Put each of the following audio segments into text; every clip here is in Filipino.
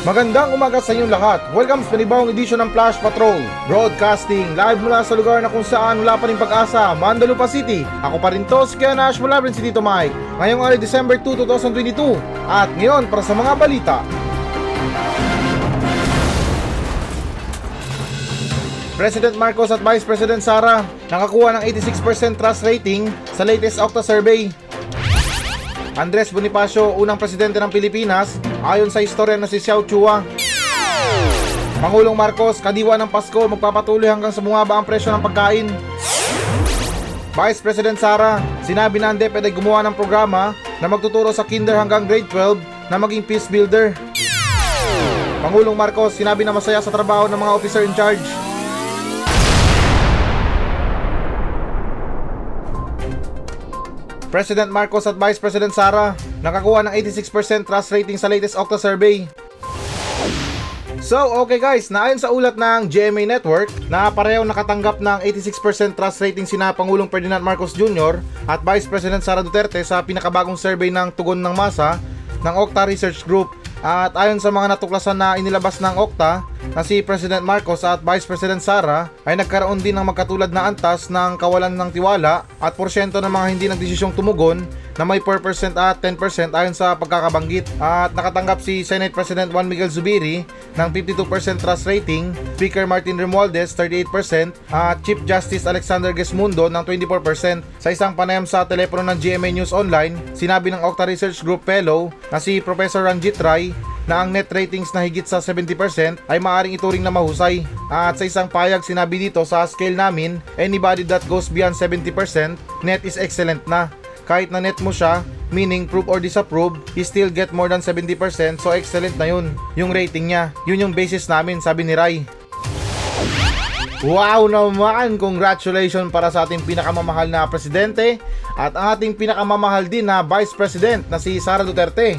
Magandang umaga sa inyong lahat. Welcome sa panibawang edisyon ng Flash Patrol. Broadcasting live mula sa lugar na kung saan wala pa rin pag-asa, Mandalupa City. Ako pa rin to, si Kuya Nash mula rin si Tito Mike. Ngayong araw December 2, 2022. At ngayon para sa mga balita. President Marcos at Vice President Sara nakakuha ng 86% trust rating sa latest Okta survey. Andres Bonifacio, unang presidente ng Pilipinas, ayon sa istorya na si Xiao Chua. Pangulong Marcos, kadiwa ng Pasko, magpapatuloy hanggang sa bumaba ang presyo ng pagkain. Vice President Sara, sinabi na ang DepEd ay gumawa ng programa na magtuturo sa kinder hanggang grade 12 na maging peace builder. Pangulong Marcos, sinabi na masaya sa trabaho ng mga officer in charge. President Marcos at Vice President Sara nakakuha ng 86% trust rating sa latest Okta survey. So, okay guys, naayon sa ulat ng GMA Network na pareho nakatanggap ng 86% trust rating sina Pangulong Ferdinand Marcos Jr. at Vice President Sara Duterte sa pinakabagong survey ng Tugon ng Masa ng Okta Research Group. At ayon sa mga natuklasan na inilabas ng Okta, na si President Marcos at Vice President Sara ay nagkaroon din ng magkatulad na antas ng kawalan ng tiwala at porsyento ng mga hindi nagdesisyong tumugon na may 4% at 10% ayon sa pagkakabanggit. At nakatanggap si Senate President Juan Miguel Zubiri ng 52% trust rating, Speaker Martin Romualdez 38% at Chief Justice Alexander Gesmundo ng 24%. Sa isang panayam sa telepono ng GMA News Online, sinabi ng Okta Research Group Fellow na si Professor Ranjit Rai na ang net ratings na higit sa 70% ay maaring ituring na mahusay. At sa isang payag sinabi dito sa scale namin, anybody that goes beyond 70% net is excellent na. Kahit na net mo siya, meaning prove or disapprove, you still get more than 70% so excellent na yun. Yung rating niya, yun yung basis namin sabi ni Rai. Wow naman! Congratulations para sa ating pinakamamahal na presidente at ang ating pinakamamahal din na vice president na si Sara Duterte.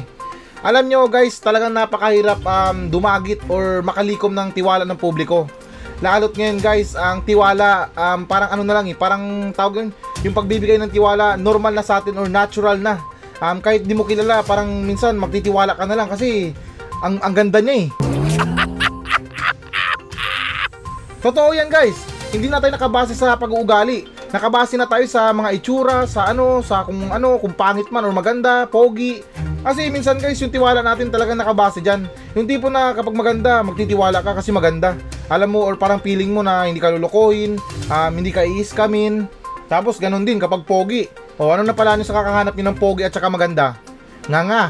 Alam nyo guys, talagang napakahirap um, dumagit or makalikom ng tiwala ng publiko. Lalo't ngayon guys, ang tiwala um, parang ano na lang eh, parang tawag yun, yung pagbibigay ng tiwala normal na sa atin or natural na. Um, kahit di mo kilala, parang minsan magtitiwala ka na lang kasi ang, ang ganda niya eh. Totoo yan guys, hindi na tayo nakabase sa pag-uugali. Nakabase na tayo sa mga itsura, sa ano, sa kung ano, kung pangit man or maganda, pogi, kasi minsan guys, yung tiwala natin talaga nakabase dyan. Yung tipo na kapag maganda, magtitiwala ka kasi maganda. Alam mo, or parang feeling mo na hindi ka lulukohin, um, hindi ka i-scamin. Tapos ganun din kapag pogi. O ano na pala nyo sa kakahanap nyo ng pogi at saka maganda? Nga nga,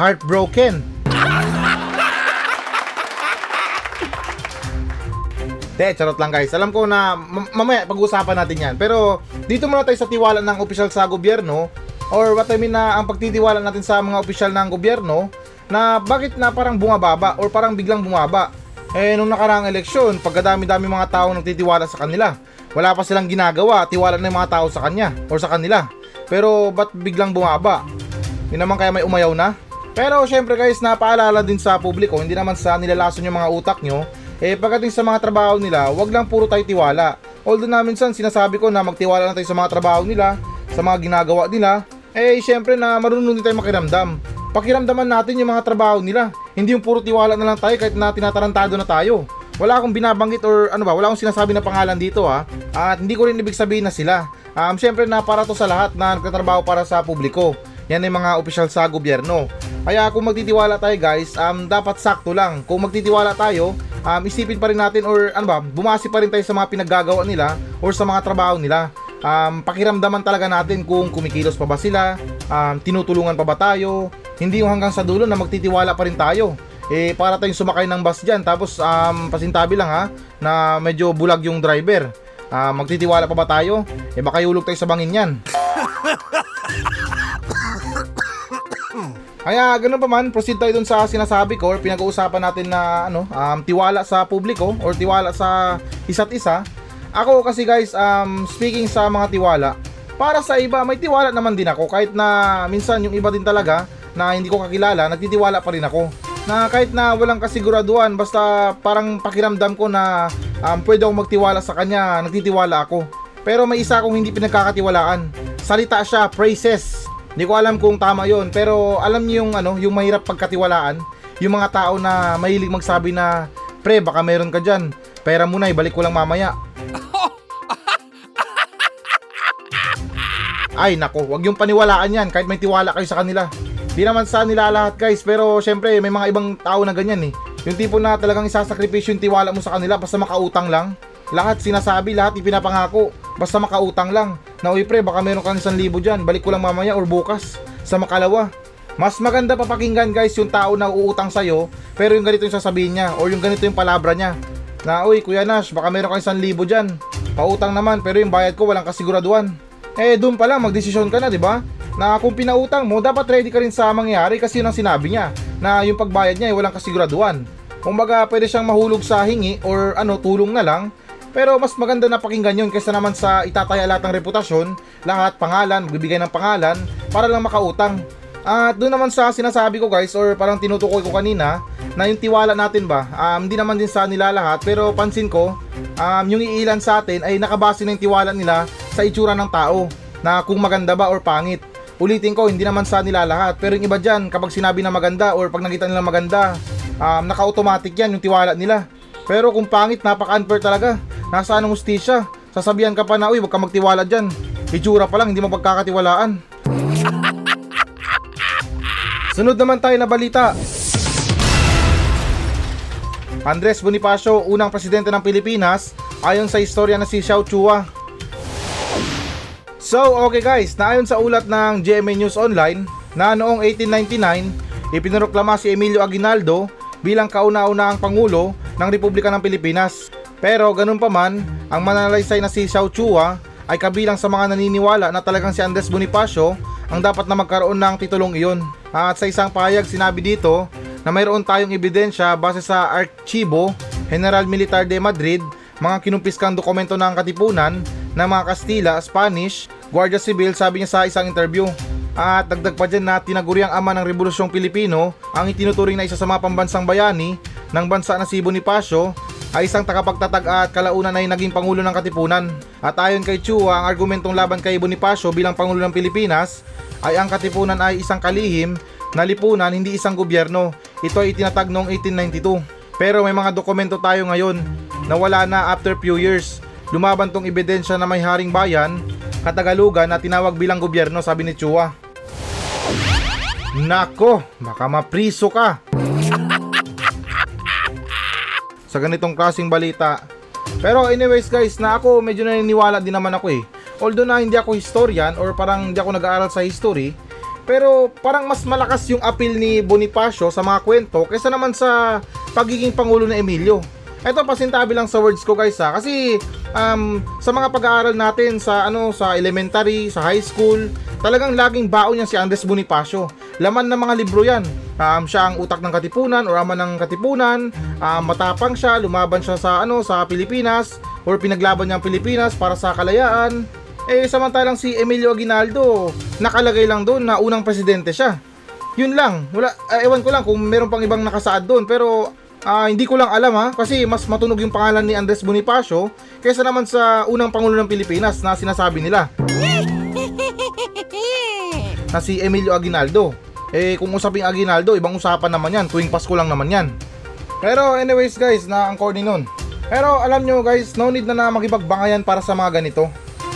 heartbroken. De, charot lang guys. Alam ko na mam- mamaya pag-uusapan natin yan. Pero dito muna tayo sa tiwala ng opisyal sa gobyerno or what I mean na ang pagtitiwala natin sa mga opisyal ng gobyerno na bakit na parang bumababa or parang biglang bumaba. Eh nung nakaraang eleksyon, pagkadami-dami mga tao nagtitiwala sa kanila. Wala pa silang ginagawa, tiwala ng mga tao sa kanya or sa kanila. Pero ba't biglang bumaba? Yun naman kaya may umayaw na? Pero syempre guys, napaalala din sa publiko, hindi naman sa nilalason yung mga utak nyo, eh pagdating sa mga trabaho nila, wag lang puro tayo tiwala. Although na minsan sinasabi ko na magtiwala lang tayo sa mga trabaho nila, sa mga ginagawa nila, eh syempre na marunong din tayo makiramdam. Pakiramdaman natin yung mga trabaho nila. Hindi yung puro tiwala na lang tayo kahit na tinatarantado na tayo. Wala akong binabanggit or ano ba, wala akong sinasabi na pangalan dito ha. At hindi ko rin ibig sabihin na sila. Um, syempre na para to sa lahat na nagtatrabaho para sa publiko. Yan ay mga opisyal sa gobyerno. Kaya kung magtitiwala tayo guys, um, dapat sakto lang. Kung magtitiwala tayo, um, isipin pa rin natin or ano ba, bumasi pa rin tayo sa mga pinaggagawa nila or sa mga trabaho nila. Um, pakiramdaman talaga natin kung kumikilos pa ba sila, um, tinutulungan pa ba tayo, hindi yung hanggang sa dulo na magtitiwala pa rin tayo. Eh, para tayong sumakay ng bus dyan, tapos um, pasintabi lang ha, na medyo bulag yung driver. Uh, magtitiwala pa ba tayo? Eh baka iulog tayo sa bangin yan. Kaya ganun pa man, proceed tayo dun sa sinasabi ko or pinag-uusapan natin na ano, um, tiwala sa publiko or tiwala sa isa't isa. Ako kasi guys, um, speaking sa mga tiwala, para sa iba, may tiwala naman din ako kahit na minsan yung iba din talaga na hindi ko kakilala, nagtitiwala pa rin ako. Na kahit na walang kasiguraduhan, basta parang pakiramdam ko na um, pwede akong magtiwala sa kanya, nagtitiwala ako. Pero may isa akong hindi pinagkakatiwalaan. Salita siya, praises. Hindi ko alam kung tama yon pero alam niyo yung ano, yung mahirap pagkatiwalaan, yung mga tao na mahilig magsabi na pre baka meron ka diyan. Pera mo na ibalik ko lang mamaya. Ay nako, wag yung paniwalaan yan kahit may tiwala kayo sa kanila. Di naman sa nila lahat guys, pero syempre may mga ibang tao na ganyan eh. Yung tipo na talagang isasakripisyo yung tiwala mo sa kanila basta makautang lang. Lahat sinasabi, lahat ipinapangako. Basta makautang lang. Na uy pre, baka meron kang isang libo dyan. Balik ko lang mamaya or bukas. Sa makalawa. Mas maganda papakinggan guys yung tao na uutang sa'yo pero yung ganito yung sasabihin niya or yung ganito yung palabra niya. Na uy Kuya Nash, baka meron kang isang libo dyan. Pautang naman pero yung bayad ko walang kasiguraduhan. Eh doon pa lang magdesisyon ka na, di ba? Na kung pinautang mo, dapat ready ka rin sa mangyayari kasi yun ang sinabi niya na yung pagbayad niya ay walang kasiguraduhan. Kumbaga pwede siyang mahulog sa hingi or ano tulong na lang pero mas maganda na pakinggan yun kaysa naman sa itataya lahat ng reputasyon, lahat pangalan, magbibigay ng pangalan para lang makautang. At doon naman sa sinasabi ko guys or parang tinutukoy ko kanina na yung tiwala natin ba, um, hindi naman din sa nila lahat pero pansin ko um, yung iilan sa atin ay nakabase na yung tiwala nila sa itsura ng tao na kung maganda ba or pangit. Ulitin ko, hindi naman sa nila lahat pero yung iba dyan kapag sinabi na maganda or pag nakita nila maganda, um, naka-automatic yan yung tiwala nila. Pero kung pangit, napaka-unfair talaga. Nasa anong ustisya? Sasabihan ka pa na, uy, wag ka magtiwala dyan. Itsura pa lang, hindi mo pagkakatiwalaan. Sunod naman tayo na balita. Andres Bonifacio, unang presidente ng Pilipinas, ayon sa istorya na si Xiao Chua. So, okay guys, naayon sa ulat ng GMA News Online na noong 1899, ipinroklama si Emilio Aguinaldo bilang kauna-unahang Pangulo ng Republika ng Pilipinas. Pero ganun pa man, ang mananalaysay na si Xiao Chua ay kabilang sa mga naniniwala na talagang si Andres Bonifacio ang dapat na magkaroon ng titulong iyon. At sa isang pahayag sinabi dito na mayroon tayong ebidensya base sa Archivo General Militar de Madrid, mga kinumpiskang dokumento ng katipunan ng mga Kastila, Spanish, Guardia Civil sabi niya sa isang interview. At dagdag pa dyan na tinaguriang ama ng Rebolusyong Pilipino ang itinuturing na isa sa mga pambansang bayani ng bansa na si Bonifacio ay isang takapagtatag at kalaunan ay naging Pangulo ng Katipunan. At ayon kay Chua, ang argumentong laban kay Bonifacio bilang Pangulo ng Pilipinas ay ang Katipunan ay isang kalihim na lipunan hindi isang gobyerno. Ito ay itinatag noong 1892. Pero may mga dokumento tayo ngayon na wala na after few years. Lumaban tong ebidensya na may haring bayan, Katagalugan na tinawag bilang gobyerno sabi ni Chua. Nako, baka mapriso ka. Sa ganitong klaseng balita. Pero anyways guys, na ako medyo naniniwala din naman ako eh. Although na hindi ako historian or parang hindi ako nag-aaral sa history, pero parang mas malakas yung appeal ni Bonifacio sa mga kwento kaysa naman sa pagiging pangulo ni Emilio. Ito pasintabi lang sa words ko guys ha kasi um, sa mga pag-aaral natin sa ano sa elementary, sa high school, talagang laging baon niya si Andres Bonifacio. Laman ng mga libro 'yan. Um, siya ang utak ng katipunan or ama ng katipunan, um, matapang siya, lumaban siya sa ano sa Pilipinas or pinaglaban niya ang Pilipinas para sa kalayaan. Eh samantalang si Emilio Aguinaldo, nakalagay lang doon na unang presidente siya. Yun lang. Wala uh, ewan ko lang kung meron pang ibang nakasaad doon pero uh, hindi ko lang alam ha kasi mas matunog yung pangalan ni Andres Bonifacio kaysa naman sa unang pangulo ng Pilipinas na sinasabi nila. na si Emilio Aguinaldo. Eh kung usaping Aguinaldo, ibang usapan naman yan. Tuwing Pasko lang naman yan. Pero anyways guys, na ang corny nun. Pero alam nyo guys, no need na na makipagbangayan para sa mga ganito.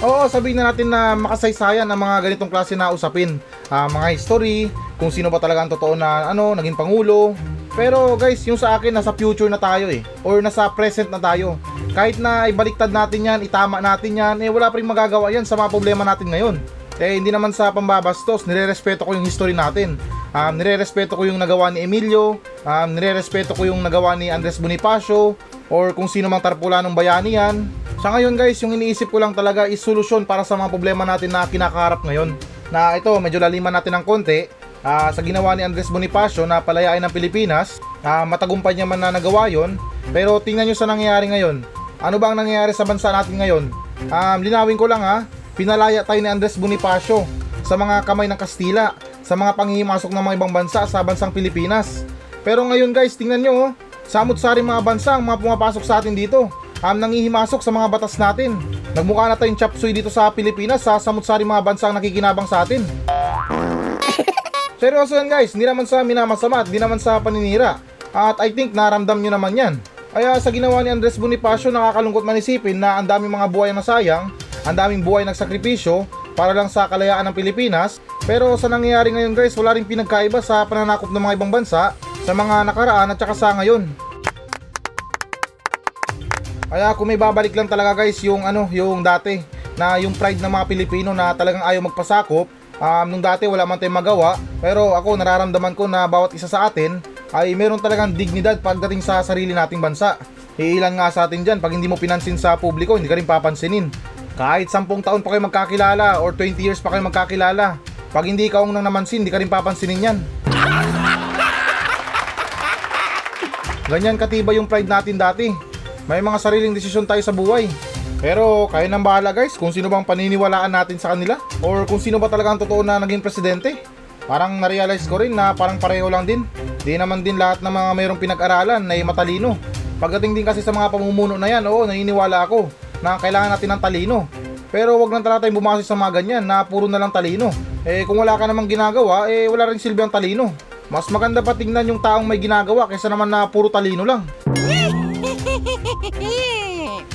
Oo, sabihin na natin na makasaysayan ang mga ganitong klase na usapin. Uh, mga history, kung sino ba talaga ang totoo na ano, naging pangulo. Pero guys, yung sa akin nasa future na tayo eh or nasa present na tayo. Kahit na ibaliktad natin 'yan, itama natin 'yan, eh wala pa ring magagawa 'yan sa mga problema natin ngayon. Eh hindi naman sa pambabastos, nirerespeto ko yung history natin. Um, nirerespeto ko yung nagawa ni Emilio, um, nirerespeto ko yung nagawa ni Andres Bonifacio or kung sino mang tarpulanong bayani yan. Sa ngayon guys, yung iniisip ko lang talaga is solusyon para sa mga problema natin na kinakaharap ngayon. Na ito, medyo laliman natin ng konti uh, sa ginawa ni Andres Bonifacio na palayain ng Pilipinas. Uh, matagumpay niya man na nagawa yon. Pero tingnan nyo sa nangyayari ngayon. Ano ba ang nangyayari sa bansa natin ngayon? Um, linawin ko lang ha, pinalaya tayo ni Andres Bonifacio sa mga kamay ng Kastila, sa mga panghihimasok ng mga ibang bansa sa bansang Pilipinas. Pero ngayon guys, tingnan nyo oh, samot-sari mga bansa ang mga pumapasok sa atin dito. Um, nangihimasok sa mga batas natin. Nagmukha na tayong chapsuy dito sa Pilipinas sa samot-sari mga bansa ang nakikinabang sa atin. Seryoso yan guys, hindi naman sa minamasama at hindi naman sa paninira. At I think naramdam nyo naman yan. Kaya sa ginawa ni Andres Bonifacio, nakakalungkot man isipin na ang daming mga buhay na sayang, ang daming buhay nagsakripisyo para lang sa kalayaan ng Pilipinas. Pero sa nangyayari ngayon guys, wala rin pinagkaiba sa pananakop ng mga ibang bansa sa mga nakaraan at saka sa ngayon. Kaya kung may babalik lang talaga guys yung ano, yung dati na yung pride ng mga Pilipino na talagang ayaw magpasakop. Um, nung dati wala man tayong magawa, pero ako nararamdaman ko na bawat isa sa atin ay meron talagang dignidad pagdating sa sarili nating bansa. Iilan nga sa atin dyan, pag hindi mo pinansin sa publiko, hindi ka rin papansinin. Kahit 10 taon pa kayo magkakilala or 20 years pa kayo magkakilala, pag hindi ka unang namansin, hindi ka rin papansinin yan. Ganyan katiba yung pride natin dati. May mga sariling desisyon tayo sa buhay. Pero kaya nang bahala guys kung sino bang paniniwalaan natin sa kanila or kung sino ba talaga ang totoo na naging presidente. Parang na-realize ko rin na parang pareho lang din. Di naman din lahat ng mga mayroong pinag-aralan ay matalino. Pagdating din kasi sa mga pamumuno na yan, oo, naniniwala ako na kailangan natin ng talino. Pero wag lang talaga tayong bumase sa mga ganyan na puro na lang talino. Eh kung wala ka namang ginagawa, eh wala rin silbi ang talino. Mas maganda pa tingnan yung taong may ginagawa kaysa naman na puro talino lang.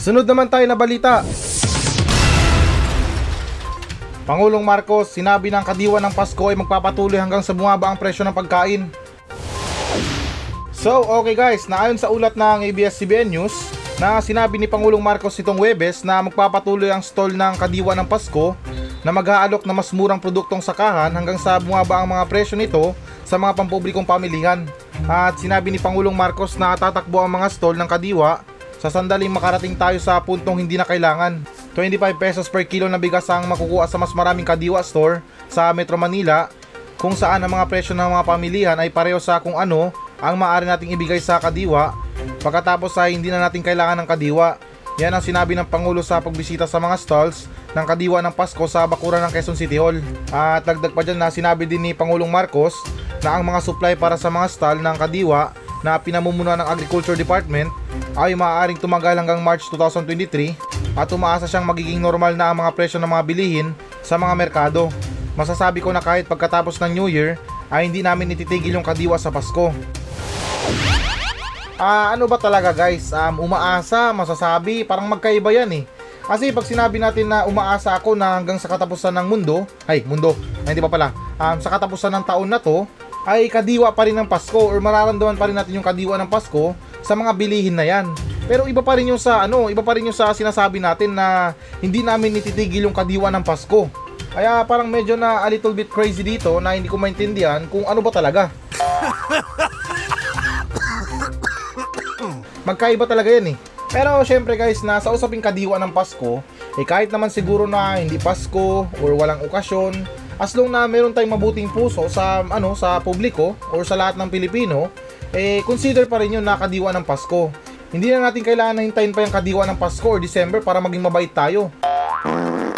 Sunod naman tayo na balita. Pangulong Marcos, sinabi ng kadiwa ng Pasko ay magpapatuloy hanggang sa bumaba ang presyo ng pagkain. So, okay guys, naayon sa ulat ng ABS-CBN News na sinabi ni Pangulong Marcos itong Webes na magpapatuloy ang stall ng kadiwa ng Pasko na mag-aalok na mas murang produktong sakahan hanggang sa bumaba ang mga presyo nito sa mga pampublikong pamilihan. At sinabi ni Pangulong Marcos na tatakbo ang mga stall ng kadiwa sa sandaling makarating tayo sa puntong hindi na kailangan. 25 pesos per kilo na bigas ang makukuha sa mas maraming kadiwa store sa Metro Manila kung saan ang mga presyo ng mga pamilihan ay pareho sa kung ano ang maaari nating ibigay sa kadiwa pagkatapos ay hindi na natin kailangan ng kadiwa. Yan ang sinabi ng Pangulo sa pagbisita sa mga stalls ng kadiwa ng Pasko sa bakuran ng Quezon City Hall. At dagdag pa dyan na sinabi din ni Pangulong Marcos na ang mga supply para sa mga stall ng kadiwa na pinamumunuan ng Agriculture Department ay maaaring tumagal hanggang March 2023 at umaasa siyang magiging normal na ang mga presyo ng mga bilihin sa mga merkado. Masasabi ko na kahit pagkatapos ng New Year ay hindi namin ititigil yung kadiwa sa Pasko. Ah, ano ba talaga guys? Um, umaasa, masasabi, parang magkaiba yan eh. Kasi pag sinabi natin na umaasa ako na hanggang sa katapusan ng mundo, ay mundo, ay hindi pa pala, um, sa katapusan ng taon na to, ay kadiwa pa rin ng Pasko or mararamdaman pa rin natin yung kadiwa ng Pasko sa mga bilihin na yan. Pero iba pa rin yung sa ano, iba pa rin yung sa sinasabi natin na hindi namin ititigil yung kadiwa ng Pasko. Kaya parang medyo na a little bit crazy dito na hindi ko maintindihan kung ano ba talaga. Magkaiba talaga yan eh. Pero syempre guys, na sa usaping kadiwa ng Pasko, eh kahit naman siguro na hindi Pasko or walang okasyon, as long na meron tayong mabuting puso sa ano sa publiko or sa lahat ng Pilipino, eh consider pa rin yun na kadiwa ng Pasko. Hindi na natin kailangan na hintayin pa yung kadiwa ng Pasko or December para maging mabait tayo.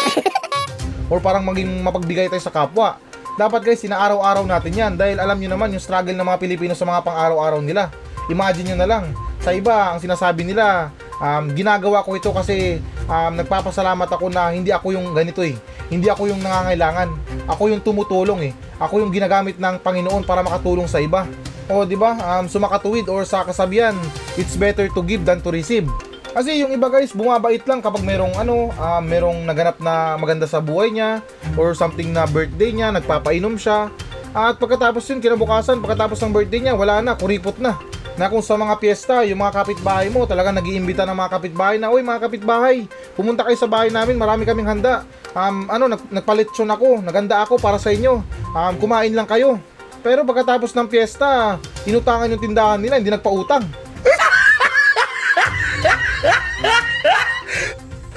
or parang maging mapagbigay tayo sa kapwa. Dapat guys, sinaaraw-araw natin yan dahil alam nyo naman yung struggle ng mga Pilipino sa mga pang-araw-araw nila. Imagine nyo na lang, sa iba, ang sinasabi nila, um, ginagawa ko ito kasi um, nagpapasalamat ako na hindi ako yung ganito eh. Hindi ako yung nangangailangan. Ako yung tumutulong eh. Ako yung ginagamit ng Panginoon para makatulong sa iba. O, di ba? Um, sumakatuwid or sa kasabihan, it's better to give than to receive. Kasi yung iba guys, bumabait lang kapag merong ano, uh, merong naganap na maganda sa buhay niya or something na birthday niya, nagpapainom siya. At pagkatapos yun, kinabukasan, pagkatapos ng birthday niya, wala na, kuripot na na kung sa mga piyesta, yung mga kapitbahay mo, talaga nag-iimbita ng mga kapitbahay na, Uy mga kapitbahay, pumunta kayo sa bahay namin, marami kaming handa. Um, ano, nag nagpalitsyon ako, naganda ako para sa inyo. Um, kumain lang kayo. Pero pagkatapos ng piyesta, inutangan yung tindahan nila, hindi nagpautang.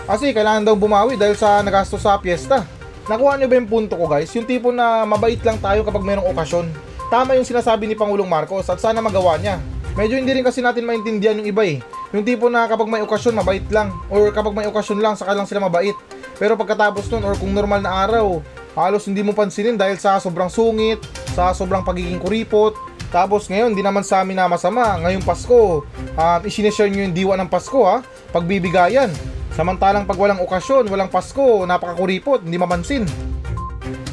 Kasi kailangan daw bumawi dahil sa nagastos sa piyesta. Nakuha niyo ba yung punto ko guys? Yung tipo na mabait lang tayo kapag mayroong okasyon. Tama yung sinasabi ni Pangulong Marcos at sana magawa niya. Medyo hindi rin kasi natin maintindihan yung iba eh. Yung tipo na kapag may okasyon, mabait lang. Or kapag may okasyon lang, saka lang sila mabait. Pero pagkatapos nun, or kung normal na araw, halos hindi mo pansinin dahil sa sobrang sungit, sa sobrang pagiging kuripot. Tapos ngayon, hindi naman sa amin na masama. Ngayong Pasko, um, isineshare nyo yung diwa ng Pasko ha, pagbibigayan. Samantalang pag walang okasyon, walang Pasko, napakakuripot, hindi mapansin.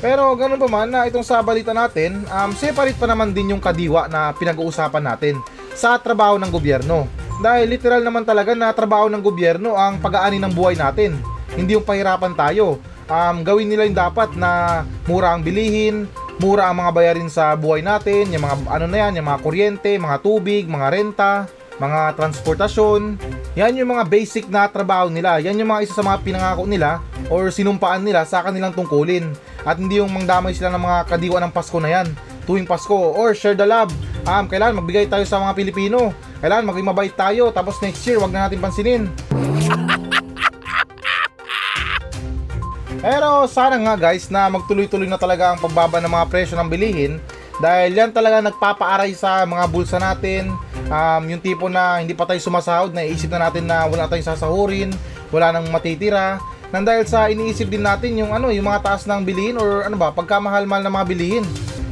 Pero ganun pa man na itong sa balita natin, um, separate pa naman din yung kadiwa na pinag-uusapan natin sa trabaho ng gobyerno. Dahil literal naman talaga na trabaho ng gobyerno ang pag-aani ng buhay natin. Hindi yung pahirapan tayo. Um, gawin nila yung dapat na mura ang bilihin, mura ang mga bayarin sa buhay natin, yung mga ano na yan, yung mga kuryente, mga tubig, mga renta, mga transportasyon. Yan yung mga basic na trabaho nila. Yan yung mga isa sa mga pinangako nila or sinumpaan nila sa kanilang tungkulin. At hindi yung mangdamay sila ng mga kadiwa ng Pasko na yan tuwing Pasko or share the love. Um, kailangan magbigay tayo sa mga Pilipino. Kailangan maging mabait tayo tapos next year wag na natin pansinin. Pero sana nga guys na magtuloy-tuloy na talaga ang pagbaba ng mga presyo ng bilihin dahil yan talaga nagpapaaray sa mga bulsa natin. Um, yung tipo na hindi pa tayo sumasahod, naisip na natin na wala tayong sasahurin, wala nang matitira. Nang dahil sa iniisip din natin yung ano, yung mga taas ng bilihin or ano ba, pagkamahal-mahal ng mga bilihin.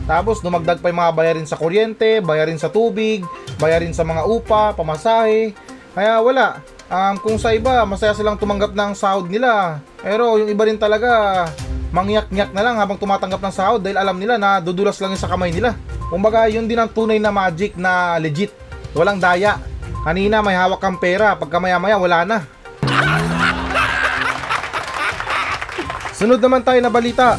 Tapos dumagdag pa yung mga bayarin sa kuryente, bayarin sa tubig, bayarin sa mga upa, pamasahe. Kaya wala. Um, kung sa iba, masaya silang tumanggap ng sahod nila. Pero yung iba rin talaga, mangyak-nyak na lang habang tumatanggap ng sahod dahil alam nila na dudulas lang yun sa kamay nila. Kumbaga, yun din ang tunay na magic na legit. Walang daya. Kanina may hawak kang pera, pagka maya-maya wala na. Sunod naman tayo na balita.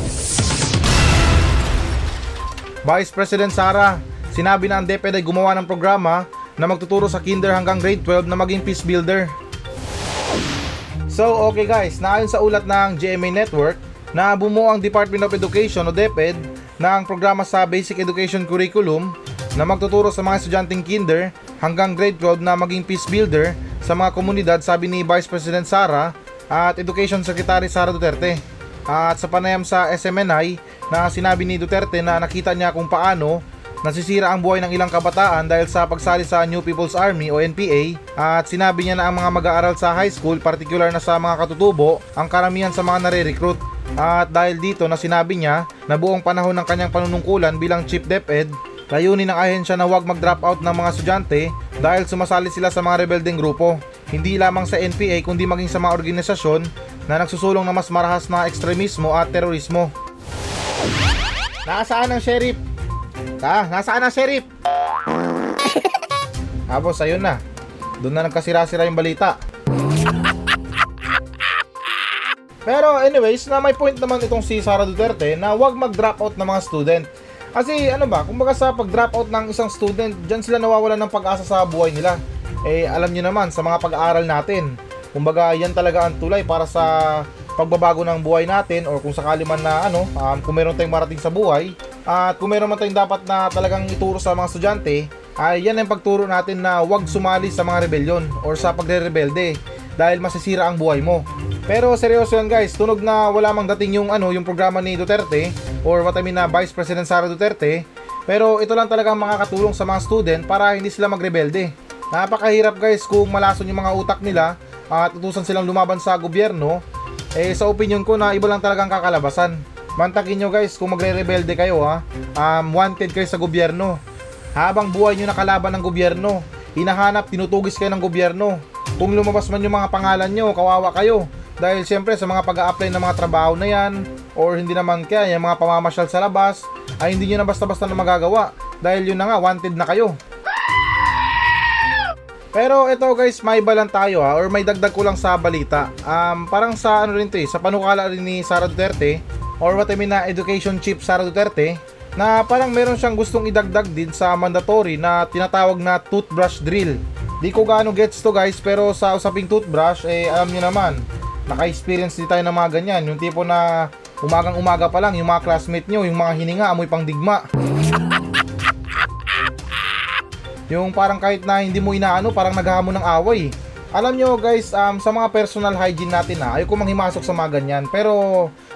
Vice President Sara, sinabi na ang DepEd ay gumawa ng programa na magtuturo sa kinder hanggang grade 12 na maging peace builder. So, okay guys, naayon sa ulat ng GMA Network na bumuo ang Department of Education o DepEd ng programa sa Basic Education Curriculum na magtuturo sa mga estudyanteng kinder hanggang grade 12 na maging peace builder sa mga komunidad sabi ni Vice President Sara at Education Secretary Sara Duterte. At sa panayam sa SMNI na sinabi ni Duterte na nakita niya kung paano nasisira ang buhay ng ilang kabataan dahil sa pagsali sa New People's Army o NPA at sinabi niya na ang mga mag-aaral sa high school, particular na sa mga katutubo, ang karamihan sa mga nare-recruit. At dahil dito na sinabi niya na buong panahon ng kanyang panunungkulan bilang Chief DepEd, layunin ng ahensya na huwag mag-drop out ng mga estudyante dahil sumasali sila sa mga rebeldeng grupo. Hindi lamang sa NPA kundi maging sa mga organisasyon na nagsusulong na mas marahas na ekstremismo at terorismo. Nasaan ang sheriff? Ha? Nasaan ang sheriff? Tapos ayun na. Doon na nagkasira-sira yung balita. Pero anyways, na may point naman itong si Sara Duterte na huwag mag-drop out ng mga student. Kasi ano ba, kumbaga sa pag-drop out ng isang student, dyan sila nawawalan ng pag-asa sa buhay nila. Eh alam nyo naman sa mga pag-aaral natin, kumbaga yan talaga ang tulay para sa pagbabago ng buhay natin or kung sakali man na ano, um, kung meron tayong marating sa buhay at kung meron man tayong dapat na talagang ituro sa mga estudyante, ay yan ang pagturo natin na huwag sumali sa mga rebellion or sa pagre-rebelde dahil masisira ang buhay mo. Pero seryoso yan guys, tunog na wala mang dating yung ano, yung programa ni Duterte or what I mean na Vice President Sara Duterte. Pero ito lang talaga ang makakatulong sa mga student para hindi sila magrebelde. Napakahirap guys kung malason yung mga utak nila at utusan silang lumaban sa gobyerno. Eh sa opinion ko na iba lang talagang kakalabasan. Mantakin nyo guys kung magre-rebelde kayo ha. Um, wanted kayo sa gobyerno. Habang buhay nyo nakalaban ng gobyerno, hinahanap, tinutugis kayo ng gobyerno. Kung lumabas man yung mga pangalan nyo, kawawa kayo. Dahil siyempre sa mga pag apply ng mga trabaho na yan, or hindi naman kaya yung mga pamamasyal sa labas, ay hindi nyo na basta-basta na magagawa. Dahil yun na nga, wanted na kayo. Pero ito guys, may iba tayo ha, or may dagdag ko lang sa balita. Um, parang sa ano rin to eh, sa panukala rin ni Sara Duterte, or what I mean na Education Chief Sara Duterte, na parang meron siyang gustong idagdag din sa mandatory na tinatawag na toothbrush drill. Di ko gaano gets to guys, pero sa usaping toothbrush, eh alam niyo naman, naka-experience din tayo ng mga ganyan. Yung tipo na umagang umaga pa lang, yung mga classmate nyo, yung mga hininga, amoy pang digma. Yung parang kahit na hindi mo inaano, parang naghahamon ng away. Alam nyo guys, um, sa mga personal hygiene natin na, ayoko manghimasok sa mga ganyan. Pero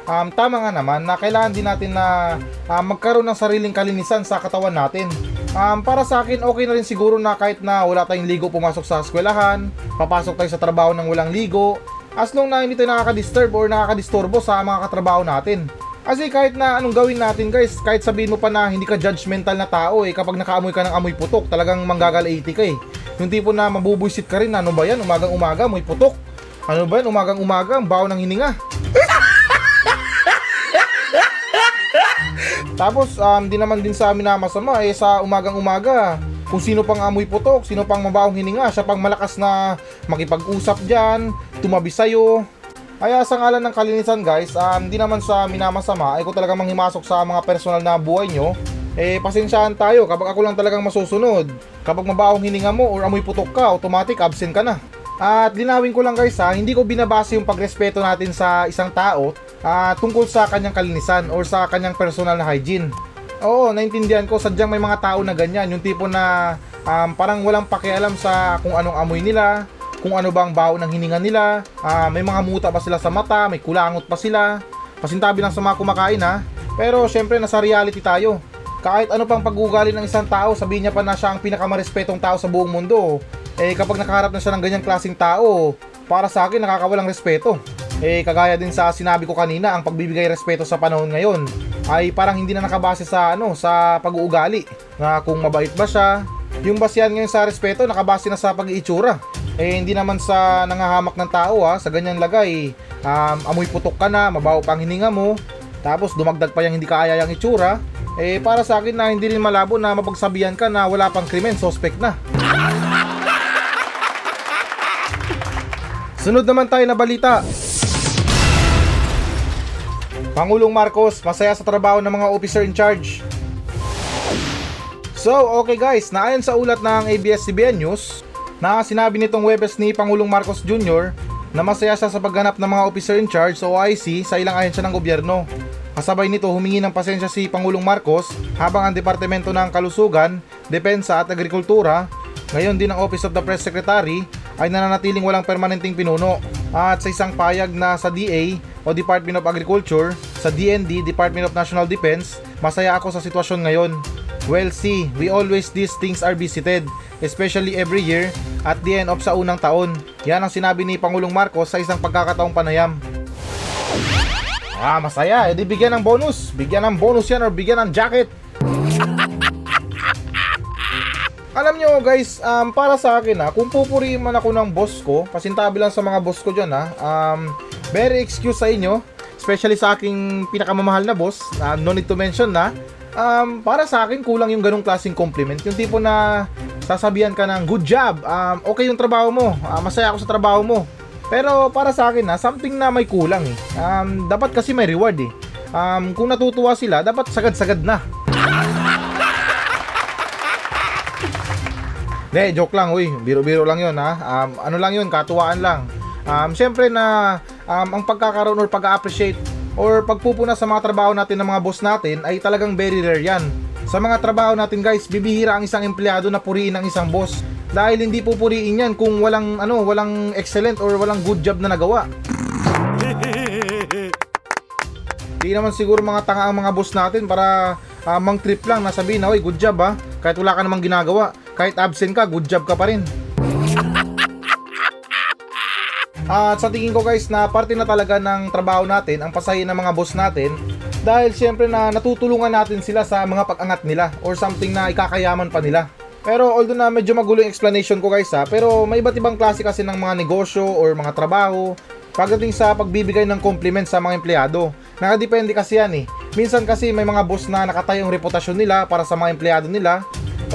um, tama nga naman na kailangan din natin na um, magkaroon ng sariling kalinisan sa katawan natin. Um, para sa akin, okay na rin siguro na kahit na wala tayong ligo pumasok sa eskwelahan, papasok tayo sa trabaho ng walang ligo, as long na hindi tayo nakaka-disturb or nakaka-disturbo sa mga katrabaho natin. Kasi kahit na anong gawin natin guys, kahit sabihin mo pa na hindi ka judgmental na tao eh, kapag nakaamoy ka ng amoy putok, talagang manggagalaiti ka eh. Yung tipo na mabubuisit ka rin, ano ba yan, umagang umaga, amoy putok. Ano ba yan, umagang umaga, ang baho ng hininga. Tapos, um, di naman din sa amin na masama, eh, sa umagang umaga, kung sino pang amoy putok, sino pang mabawang hininga, siya pang malakas na makipag-usap dyan, tumabi sa'yo. Kaya sa ngalan ng kalinisan guys, um, di naman sa minamasama, ay ko talaga manghimasok sa mga personal na buhay nyo, eh pasensyahan tayo kapag ako lang talagang masusunod. Kapag mabawang hininga mo or amoy putok ka, automatic absent ka na. At linawin ko lang guys ha, hindi ko binabase yung pagrespeto natin sa isang tao ah, tungkol sa kanyang kalinisan or sa kanyang personal na hygiene. Oo, naintindihan ko, sadyang may mga tao na ganyan, yung tipo na um, parang walang pakialam sa kung anong amoy nila, kung ano bang baho ng hininga nila, ah, may mga muta ba sila sa mata, may kulangot pa sila, pasintabi lang sa mga kumakain ha. Pero syempre nasa reality tayo. Kahit ano pang pag-ugali ng isang tao, sabihin niya pa na siya ang pinakamarespetong tao sa buong mundo. Eh kapag nakaharap na siya ng ganyang klaseng tao, para sa akin nakakawalang respeto. Eh kagaya din sa sinabi ko kanina, ang pagbibigay respeto sa panahon ngayon ay parang hindi na nakabase sa ano, sa pag-uugali. Na kung mabait ba siya, yung basihan ngayon sa respeto nakabase na sa pag-iitsura. Eh hindi naman sa nangahamak ng tao ha, sa ganyang lagay, um, amoy putok ka na, mabaho pa ang hininga mo, tapos dumagdag pa yung hindi kaya yung itsura, eh para sa akin na hindi rin malabo na mapagsabihan ka na wala pang krimen, suspect na. Sunod naman tayo na balita. Pangulong Marcos, masaya sa trabaho ng mga officer in charge. So, okay guys, naayon sa ulat ng ABS-CBN News na sinabi nitong Webes ni Pangulong Marcos Jr. na masaya siya sa pagganap ng mga officer in charge o OIC sa ilang ahensya ng gobyerno. Kasabay nito humingi ng pasensya si Pangulong Marcos habang ang Departamento ng Kalusugan, Depensa at Agrikultura, ngayon din ang Office of the Press Secretary ay nananatiling walang permanenteng pinuno. At sa isang payag na sa DA o Department of Agriculture, sa DND, Department of National Defense, masaya ako sa sitwasyon ngayon. Well, see, we always these things are visited, especially every year at the end of sa unang taon. Yan ang sinabi ni Pangulong Marcos sa isang pagkakataong panayam. Ah, masaya. E di bigyan ng bonus. Bigyan ng bonus yan or bigyan ng jacket. Alam nyo guys, um, para sa akin ha, kung pupurihin man ako ng boss ko, pasintabi lang sa mga boss ko dyan ha, um, very excuse sa inyo, especially sa aking pinakamamahal na boss, uh, no need to mention na, um, para sa akin kulang yung ganong klaseng compliment, yung tipo na sasabihan ka ng good job, um, okay yung trabaho mo, uh, masaya ako sa trabaho mo, pero para sa akin na something na may kulang eh. Um, dapat kasi may reward eh. Um, kung natutuwa sila, dapat sagad-sagad na. De, joke lang, uy. Biro-biro lang 'yon ha. Um, ano lang 'yon, katuwaan lang. Um, syempre na um, ang pagkakaroon or pag-appreciate or pagpupuna sa mga trabaho natin ng mga boss natin ay talagang very rare yan. Sa mga trabaho natin guys, bibihira ang isang empleyado na puriin ng isang boss. Dahil hindi pupuriin yan kung walang ano, walang excellent or walang good job na nagawa. Di naman siguro mga tanga ang mga boss natin para uh, mang trip lang na sabihin na, oy, good job ha. Kahit wala ka namang ginagawa. Kahit absent ka, good job ka pa rin. At sa tingin ko guys na parte na talaga ng trabaho natin ang pasahin ng mga boss natin dahil syempre na natutulungan natin sila sa mga pag-angat nila or something na ikakayaman pa nila. Pero although na medyo magulo yung explanation ko guys ha, pero may iba't ibang klase kasi ng mga negosyo or mga trabaho pagdating sa pagbibigay ng compliment sa mga empleyado. Nakadepende kasi yan eh. Minsan kasi may mga boss na nakatayo yung reputasyon nila para sa mga empleyado nila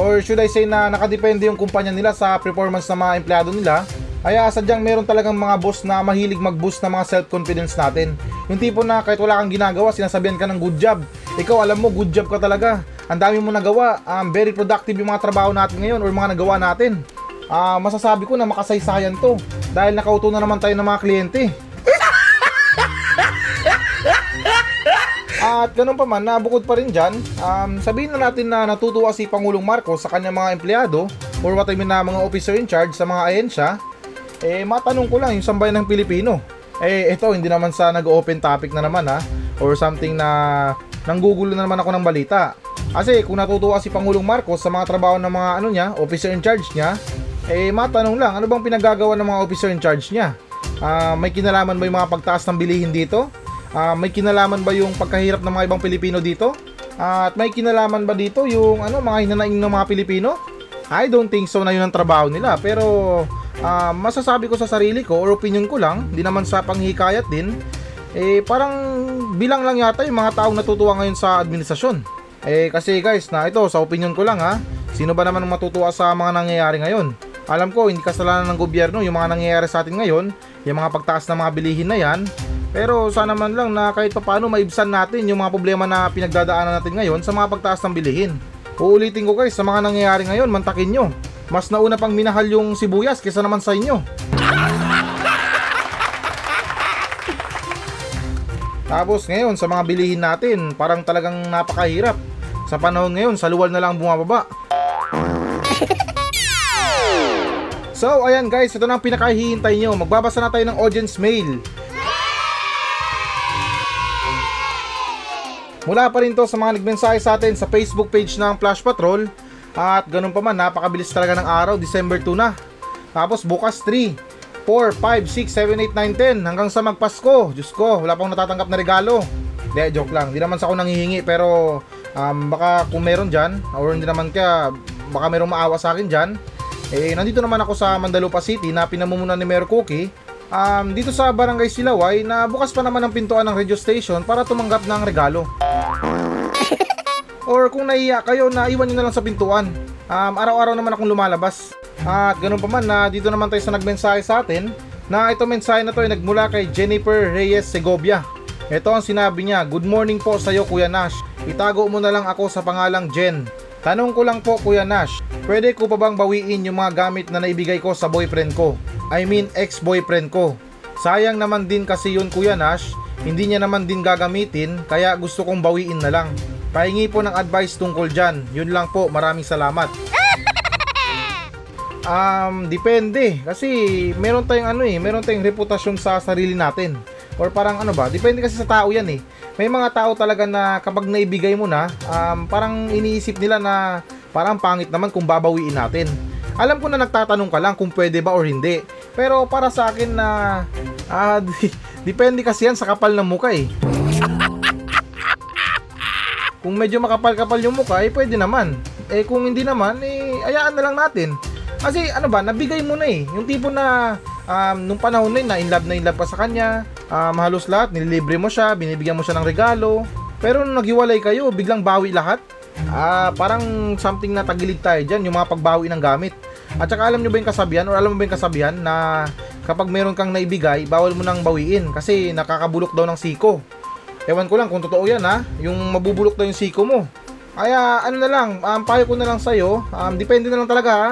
or should I say na nakadepende yung kumpanya nila sa performance ng mga empleyado nila kaya sadyang meron talagang mga boss na mahilig mag-boost ng mga self-confidence natin. Yung tipo na kahit wala kang ginagawa, sinasabihan ka ng good job. Ikaw alam mo, good job ka talaga. Ang dami mo nagawa. Um, very productive yung mga trabaho natin ngayon or mga nagawa natin. Uh, masasabi ko na makasaysayan to. Dahil nakauto na naman tayo ng mga kliyente. At ganun pa man, nabukod pa rin dyan, um, sabihin na natin na natutuwa si Pangulong Marcos sa kanyang mga empleyado or what I mean na mga officer in charge sa mga ahensya eh, matanong ko lang yung sambayan ng Pilipino. Eh, ito, hindi naman sa nag-open topic na naman ha. Or something na nanggugulo na naman ako ng balita. Kasi kung natutuwa si Pangulong Marcos sa mga trabaho ng mga ano niya, officer in charge niya, eh matanong lang, ano bang pinagagawa ng mga officer in charge niya? Uh, may kinalaman ba yung mga pagtaas ng bilihin dito? Uh, may kinalaman ba yung pagkahirap ng mga ibang Pilipino dito? Uh, at may kinalaman ba dito yung ano mga hinanaing ng mga Pilipino? I don't think so na yun ang trabaho nila. Pero uh, masasabi ko sa sarili ko or opinion ko lang, di naman sa panghikayat din, eh parang bilang lang yata yung mga taong natutuwa ngayon sa administrasyon. Eh kasi guys, na ito sa opinion ko lang ha, sino ba naman ang matutuwa sa mga nangyayari ngayon? Alam ko, hindi kasalanan ng gobyerno yung mga nangyayari sa atin ngayon, yung mga pagtaas ng mga bilihin na yan. Pero sana man lang na kahit paano maibsan natin yung mga problema na pinagdadaanan natin ngayon sa mga pagtaas ng bilihin. Uulitin ko guys, sa mga nangyayari ngayon, mantakin nyo. Mas nauna pang minahal yung sibuyas kesa naman sa inyo. Tapos ngayon sa mga bilihin natin, parang talagang napakahirap. Sa panahon ngayon, sa luwal na lang bumababa. So, ayan guys, ito na ang pinakahihintay nyo. Magbabasa na tayo ng audience mail. Mula pa rin to sa mga nagmensahe sa atin sa Facebook page ng Flash Patrol. At ganun pa man, napakabilis talaga ng araw, December 2 na. Tapos bukas 3, 4, 5, 6, 7, 8, 9, 10 hanggang sa magpasko. Diyos ko, wala pang natatanggap na regalo. Hindi, joke lang. Hindi naman sa ako nanghihingi pero um, baka kung meron dyan or hindi naman kaya baka merong maawa sa akin dyan eh, nandito naman ako sa Mandalupa City na pinamumunan ni Mayor Cookie. Um, dito sa Barangay Silaway na bukas pa naman ang pintuan ng radio station para tumanggap ng regalo. Or kung naiya kayo, na iwan nyo na lang sa pintuan. Um, araw-araw naman akong lumalabas. At ganun pa man na dito naman tayo sa nagmensahe sa atin na ito mensahe na to ay nagmula kay Jennifer Reyes Segovia. Ito ang sinabi niya, Good morning po sa iyo Kuya Nash. Itago mo na lang ako sa pangalang Jen. Tanong ko lang po Kuya Nash, pwede ko pa bang bawiin yung mga gamit na naibigay ko sa boyfriend ko? I mean ex-boyfriend ko. Sayang naman din kasi yun Kuya Nash, hindi niya naman din gagamitin kaya gusto kong bawiin na lang. Pahingi po ng advice tungkol dyan. Yun lang po, maraming salamat. Um, depende. Kasi meron tayong ano eh, meron tayong reputasyon sa sarili natin. Or parang ano ba, depende kasi sa tao yan eh. May mga tao talaga na kapag naibigay mo na, um, parang iniisip nila na parang pangit naman kung babawiin natin. Alam ko na nagtatanong ka lang kung pwede ba or hindi. Pero para sa akin na ah, di- depende kasi yan sa kapal ng muka eh. Kung medyo makapal-kapal yung mukha, eh pwede naman. Eh kung hindi naman, eh ayaan na lang natin. Kasi ano ba, nabigay mo na eh. Yung tipo na um, nung panahon na yun, na in love na in love pa sa kanya, um, halos lahat, nililibre mo siya, binibigyan mo siya ng regalo. Pero nung naghiwalay kayo, biglang bawi lahat. Ah, parang something na tagilid tayo dyan, yung mga pagbawi ng gamit. At saka alam nyo ba yung kasabihan, or alam mo ba yung kasabihan na kapag meron kang naibigay, bawal mo nang bawiin kasi nakakabulok daw ng siko. Ewan ko lang kung totoo yan ha, yung mabubulok daw yung siko mo. Kaya ano na lang, um, payo ko na lang sa'yo, um, depende na lang talaga ha.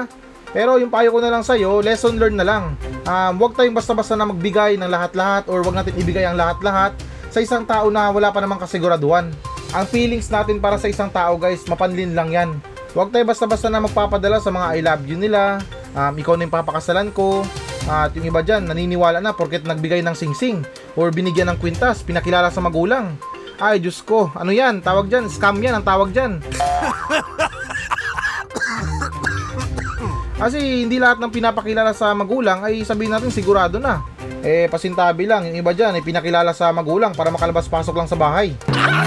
Pero yung payo ko na lang sa'yo, lesson learned na lang. Um, huwag tayong basta-basta na magbigay ng lahat-lahat or huwag natin ibigay ang lahat-lahat sa isang tao na wala pa namang kasiguraduhan. Ang feelings natin para sa isang tao guys, mapanlin lang yan. Huwag tayo basta-basta na magpapadala sa mga I love you nila, um, ikaw na yung papakasalan ko, at yung iba dyan, naniniwala na porket nagbigay ng singsing or binigyan ng kwintas, pinakilala sa magulang. Ay, Diyos ko, ano yan? Tawag dyan, scam yan ang tawag dyan. Kasi hindi lahat ng pinapakilala sa magulang ay sabihin natin sigurado na. Eh, pasintabi lang, yung iba dyan ay pinakilala sa magulang para makalabas-pasok lang sa bahay.